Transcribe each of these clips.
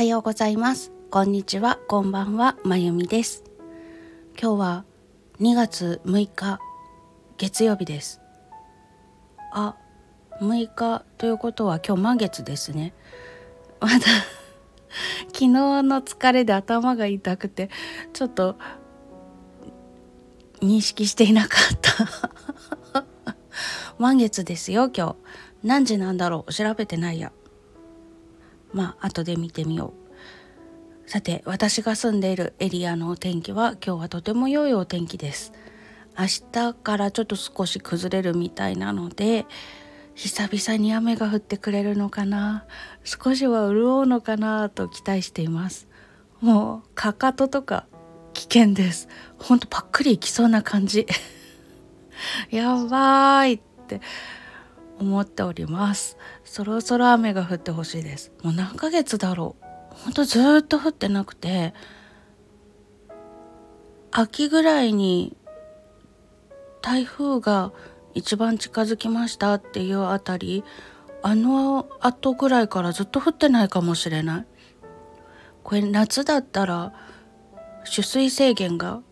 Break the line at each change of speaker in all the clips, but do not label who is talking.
はようございます。こんにちは。こんばんは。まゆみです。今日は2月6日月曜日です。あ6日ということは今日満月ですね。まだ 昨日の疲れで頭が痛くてちょっと認識していなかった。満月ですよ今日。何時なんだろう？調べてないや。まあ後で見てみよう。さて私が住んでいるエリアのお天気は今日はとても良いお天気です。明日からちょっと少し崩れるみたいなので久々に雨が降ってくれるのかな。少しは潤うのかなと期待しています。もうかかととか危険です。ほんとパックリいきそうな感じ。やばいって思っております。そろそろ雨が降ってほしいです。もう何ヶ月だろう。ほんとずっと降ってなくて。秋ぐらいに台風が一番近づきましたっていうあたりあの後ぐらいからずっと降ってないかもしれない。これ夏だったら取水制限がっ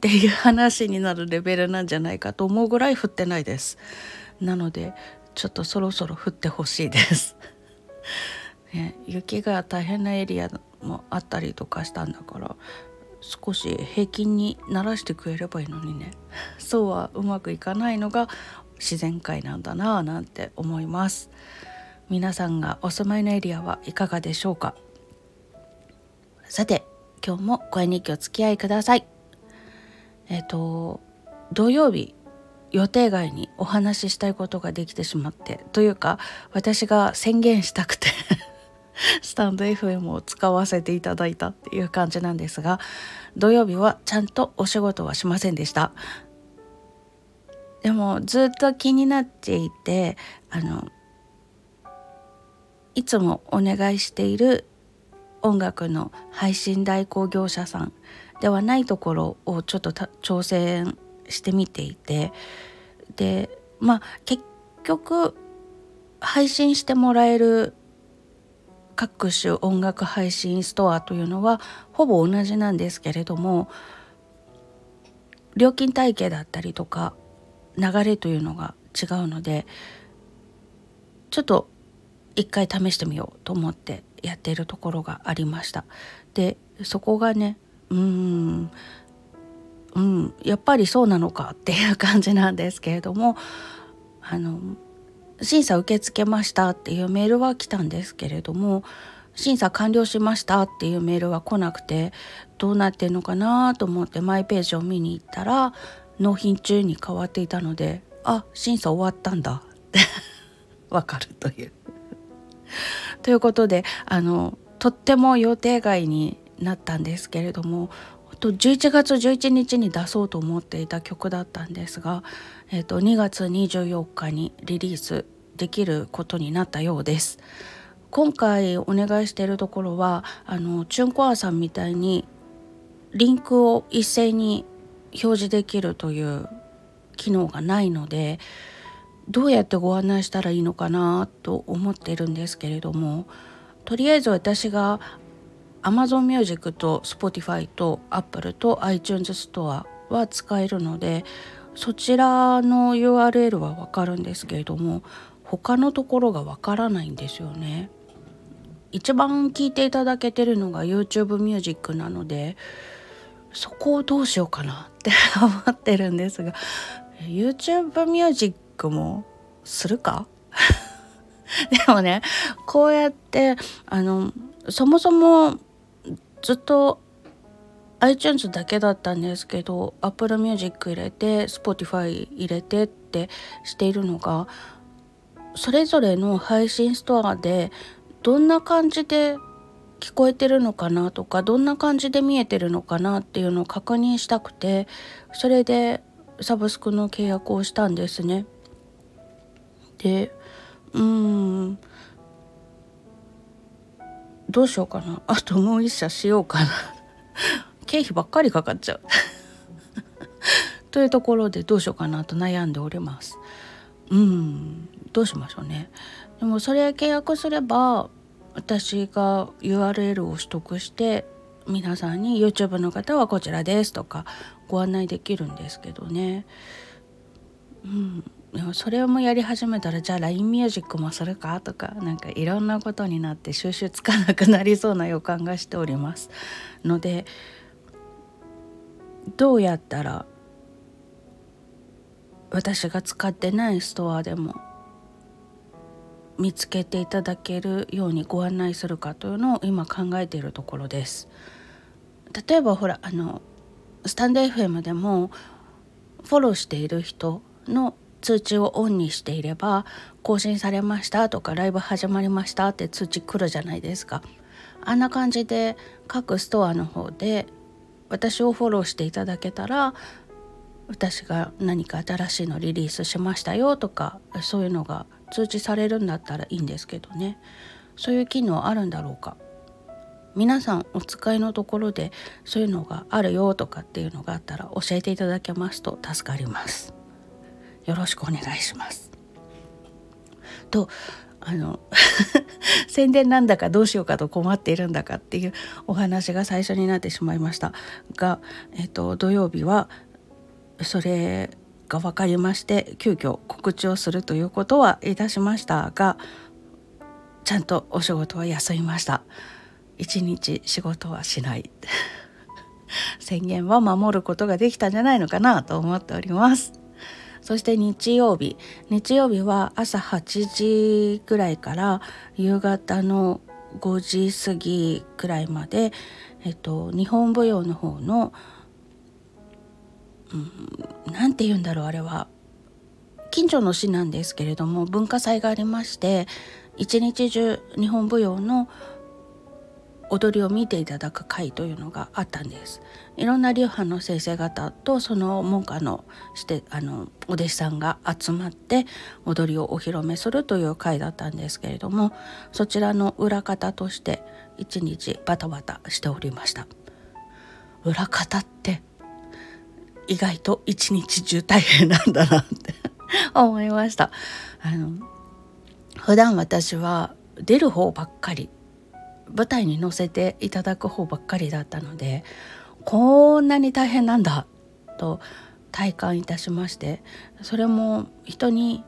ていう話になるレベルなんじゃないかと思うぐらい降ってないです。なのでちょっとそろそろ降ってほしいです。ね、雪が大変なエリアもあったりとかしたんだから少し平均にならしてくれればいいのにね。そうはうまくいかないのが自然界なんだなぁなんて思います。皆さんがお住まいのエリアはいかがでしょうか？さて今日も声日記お付き合いください。えっ、ー、と土曜日予定外にお話ししたいことができてしまってというか私が宣言したくて スタンド FM を使わせていただいたっていう感じなんですが土曜日はちゃんとお仕事はしませんでした。でもずっと気になっていてあのいつもお願いしている音楽の配信代行業者さんではないところをちょっと挑戦してみていてでまあ結局配信してもらえる各種音楽配信ストアというのはほぼ同じなんですけれども料金体系だったりとか流れというのが違うのでちょっと一回試してみようと思ってやっているところがありました。でそこがねうんうん、やっぱりそうなのかっていう感じなんですけれどもあの審査受け付けましたっていうメールは来たんですけれども審査完了しましたっていうメールは来なくてどうなってんのかなと思ってマイページを見に行ったら納品中に変わっていたのであ審査終わったんだって わかるという。ということであのとっても予定外になったんですけれどもと11月11日に出そうと思っていた曲だったんですが、えー、と2月24日にリリースできることになったようです。今回お願いしているところはあのチュンコアさんみたいにリンクを一斉に表示できるという機能がないのでどうやってご案内したらいいのかなと思っているんですけれどもとりあえず私が Amazon Music と Spotify と Apple と iTunes Store は使えるのでそちらの URL はわかるんですけれども他のところがわからないんですよね。一番聞いていただけてるのが YouTube Music なのでそこをどうしようかなって 思ってるんですが YouTube Music もするか？でもねこうやってあのそもそもずっと iTunes だけだったんですけど Apple Music 入れて Spotify 入れてってしているのがそれぞれの配信ストアでどんな感じで聞こえてるのかなとかどんな感じで見えてるのかなっていうのを確認したくてそれでサブスクの契約をしたんですね。でうーんどうしようかな。あともう一社しようかな。経費ばっかりかかっちゃう。というところでどうしようかな。と悩んでおります。うん。どうしましょうね。でもそれ契約すれば私が URL を取得して皆さんに YouTube の方はこちらですとかご案内できるんですけどね。うん、それもやり始めたらじゃあ LINE ミュージックもするかとかなんかいろんなことになって収集つかなくなりそうな予感がしておりますのでどうやったら私が使ってないストアでも見つけていただけるようにご案内するかというのを今考えているところです。例えばほらあのスタンド FM でもフォローしている人の通知をオンにしていれば更新されましたとかライブ始まりましたって通知来るじゃないですか。あんな感じで各ストアの方で私をフォローしていただけたら私が何か新しいのリリースしましたよとかそういうのが通知されるんだったらいいんですけどね。そういう機能あるんだろうか。皆さんお使いのところでそういうのがあるよとかっていうのがあったら教えていただけますと助かります。よろしくお願いします。とあの 宣伝なんだかどうしようかと困っているんだかっていうお話が最初になってしまいました。が、えっと、土曜日はそれが分かりまして急遽告知をするということはいたしましたがちゃんとお仕事は休みました。一日仕事はしない。宣言は守ることができたんじゃないのかなと思っております。そして日曜日。日曜日は朝8時ぐらいから夕方の5時過ぎくらいまで、えっと、日本舞踊の方の何、うん、て言うんだろうあれは。近所の市なんですけれども文化祭がありまして一日中日本舞踊の踊りを見ていただく会というのがあったんです。いろんな流派の先生方とその門下のしてあのお弟子さんが集まって踊りをお披露目するという会だったんですけれどもそちらの裏方として一日バタバタしておりました。裏方って意外と一日中大変なんだなって 思いました。あの普段私は出る方ばっかり舞台に乗せていただく方ばっかりだったのでこんなに大変なんだと体感いたしましてそれも人に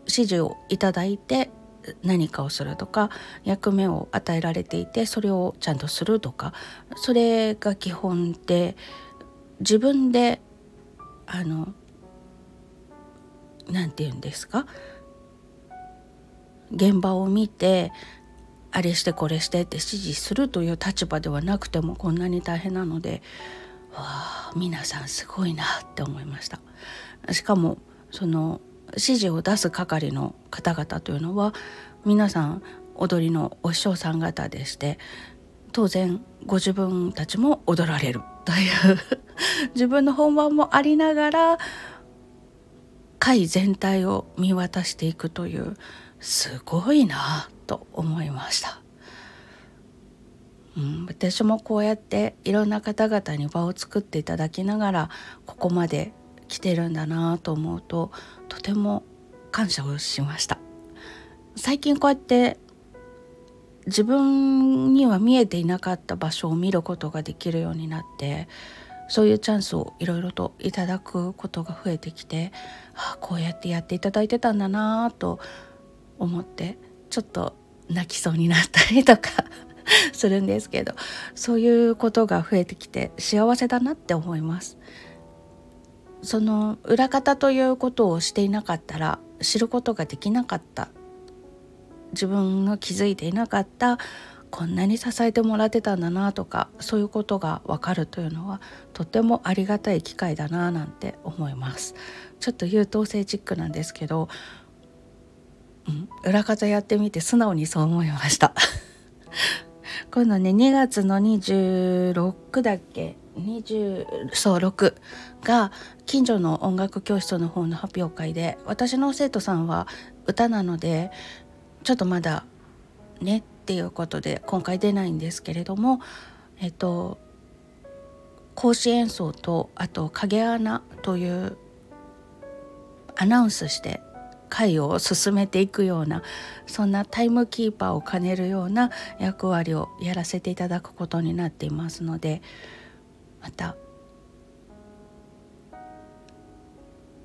指示をいただいて何かをするとか役目を与えられていてそれをちゃんとするとかそれが基本で自分であの何て言うんですか？現場を見てあれしてこれしてって指示するという立場ではなくてもこんなに大変なのでわあ皆さんすごいなって思いました。しかもその指示を出す係の方々というのは皆さん踊りのお師匠さん方でして当然ご自分たちも踊られるという 自分の本番もありながら会全体を見渡していくというすごいなと思いました、うん、私もこうやっていろんな方々に場を作っていただきながらここまで来てるんだなと思うととても感謝をしました。最近こうやって自分には見えていなかった場所を見ることができるようになってそういうチャンスをいろいろといただくことが増えてきてああこうやってやっていただいてたんだなと思ってちょっと泣きそうになったりとか するんですけどそういうことが増えてきて幸せだなって思います。その裏方ということをしていなかったら知ることができなかった。自分が気づいていなかった。こんなに支えてもらってたんだなとかそういうことがわかるというのはとてもありがたい機会だななんて思います。ちょっと優等生チックなんですけどうん、裏方やってみて素直にそう思いました。今度ね2月の26だっけ？20そう6が近所の音楽教室の方の発表会で私の生徒さんは歌なのでちょっとまだねっていうことで今回出ないんですけれどもえっと講師演奏とあと影穴というアナウンスして会を進めていくようなそんなタイムキーパーを兼ねるような役割をやらせていただくことになっていますのでまた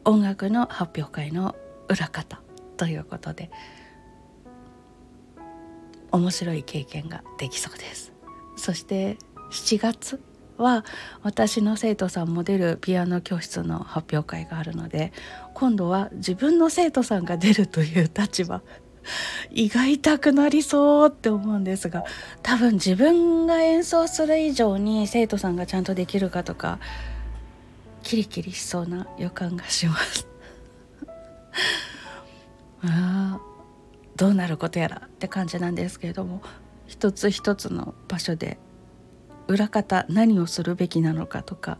音楽の発表会の裏方ということで面白い経験ができそうです。そして7月は私の生徒さんも出るピアノ教室の発表会があるので今度は自分の生徒さんが出るという立場 胃が痛くなりそうって思うんですが多分自分が演奏する以上に生徒さんがちゃんとできるかとかキリキリしそうな予感がします。あどうなることやらって感じなんですけれども一つ一つの場所で裏方何をするべきなのかとか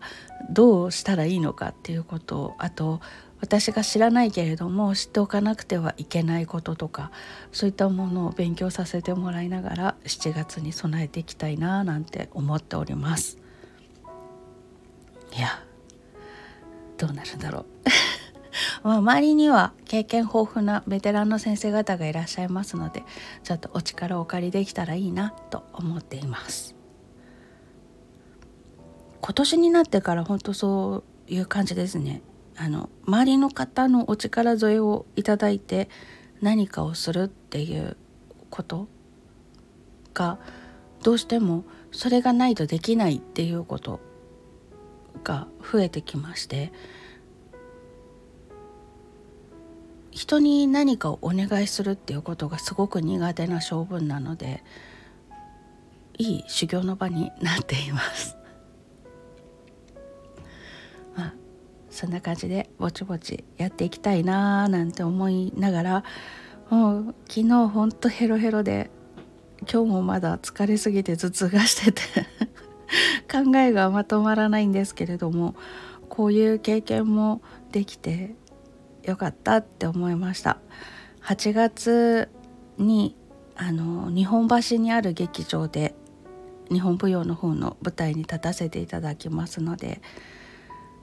どうしたらいいのかっていうことあと私が知らないけれども知っておかなくてはいけないこととかそういったものを勉強させてもらいながら7月に備えていきたいななんて思っております。いやどうなるんだろう。まあ周りには経験豊富なベテランの先生方がいらっしゃいますのでちょっとお力をお借りできたらいいなと思っています。今年になってから本当そういう感じですね。あの周りの方のお力添えをいただいて何かをするっていうことがどうしてもそれがないとできないっていうことが増えてきまして人に何かをお願いするっていうことがすごく苦手な性分なのでいい修行の場になっています。そんな感じでぼちぼちやっていきたいなーなんて思いながらもう昨日ほんとヘロヘロで今日もまだ疲れすぎて頭痛がしてて 考えがまとまらないんですけれどもこういう経験もできてよかったって思いました。8月にあの日本橋にある劇場で日本舞踊の方の舞台に立たせていただきますので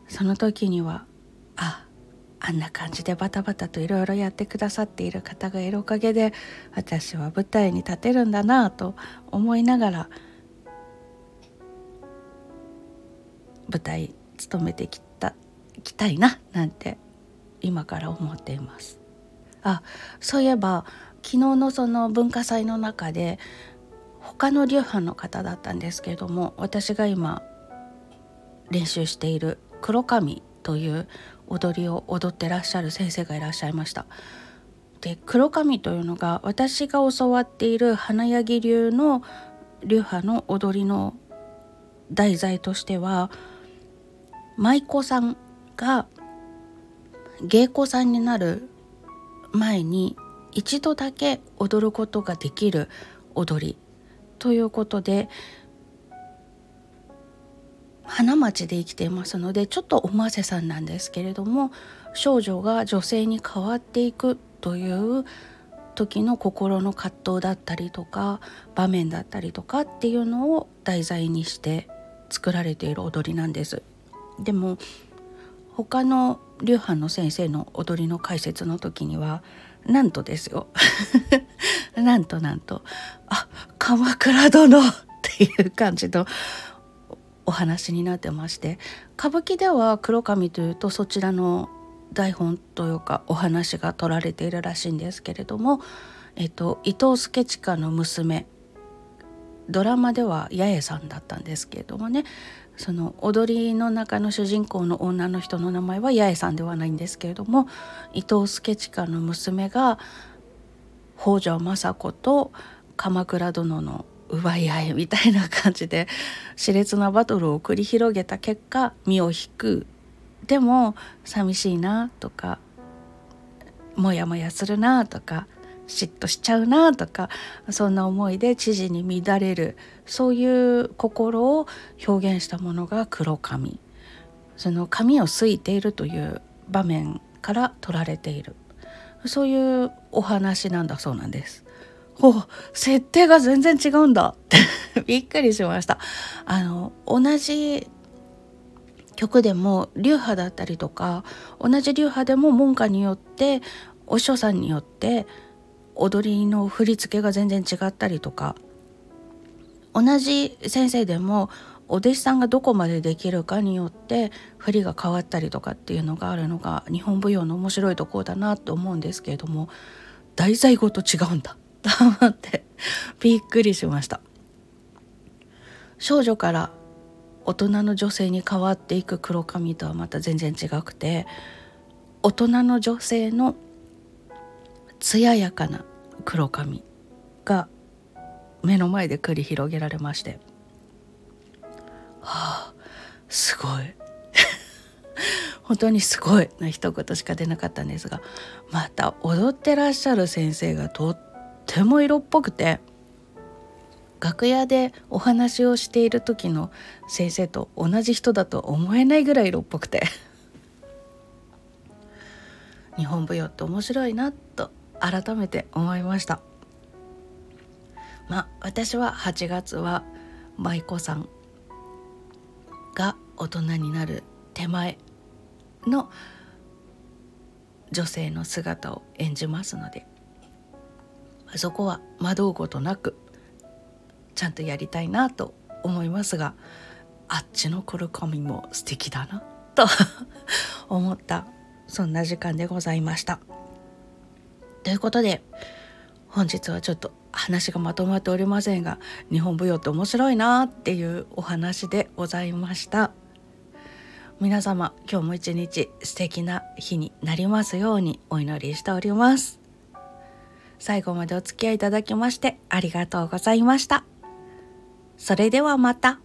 その時にはああんな感じでバタバタといろいろやってくださっている方がいるおかげで私は舞台に立てるんだなと思いながら舞台務めてきたきたいななんて今から思っています。あそういえば昨日のその文化祭の中で他の流派の方だったんですけれども私が今練習している黒髪という踊りを踊ってらっしゃる先生がいらっしゃいました。で黒髪というのが私が教わっている花柳流の流派の踊りの題材としては舞妓さんが芸妓さんになる前に一度だけ踊ることができる踊りということで花町で生きていますのでちょっとおませさんなんですけれども少女が女性に変わっていくという時の心の葛藤だったりとか場面だったりとかっていうのを題材にして作られている踊りなんです。でも他の流派の先生の踊りの解説の時にはなんとですよ なんとなんと「あ鎌倉殿!」っていう感じのお話になってまして歌舞伎では黒髪というとそちらの台本というかお話が取られているらしいんですけれども、えっと、伊藤助親の娘ドラマでは八重さんだったんですけれどもねその踊りの中の主人公の女の人の名前は八重さんではないんですけれども伊藤助親の娘が北条政子と鎌倉殿の奪い合いみたいな感じで熾烈なバトルを繰り広げた結果身を引く。でも寂しいなとかモヤモヤするなとか嫉妬しちゃうなとかそんな思いで知事に乱れる。そういう心を表現したものが黒髪。その髪をすいているという場面から取られている。そういうお話なんだそうなんです。お設定が全然違うんだって びっくりしました。あの同じ曲でも流派だったりとか同じ流派でも文化によってお師匠さんによって踊りの振り付けが全然違ったりとか同じ先生でもお弟子さんがどこまでできるかによって振りが変わったりとかっていうのがあるのが日本舞踊の面白いところだなと思うんですけれども題材ごと違うんだと思ってびっくりしました。少女から大人の女性に変わっていく黒髪とはまた全然違くて大人の女性の艶やかな黒髪が目の前で繰り広げられましてはあすごい。本当にすごいな一言しか出なかったんですがまた踊ってらっしゃる先生がとっても色っぽくて楽屋でお話をしている時の先生と同じ人だと思えないぐらい色っぽくて 日本舞踊って面白いなと改めて思いました。まあ私は8月は舞妓さんが大人になる手前の女性の姿を演じますのでそこは惑うことなくちゃんとやりたいなと思いますがあっちの黒髪も素敵だなと 思ったそんな時間でございました。ということで本日はちょっと話がまとまっておりませんが日本舞踊って面白いなっていうお話でございました皆様今日も一日素敵な日になりますようにお祈りしております最後までお付き合いいただきましてありがとうございましたそれではまた。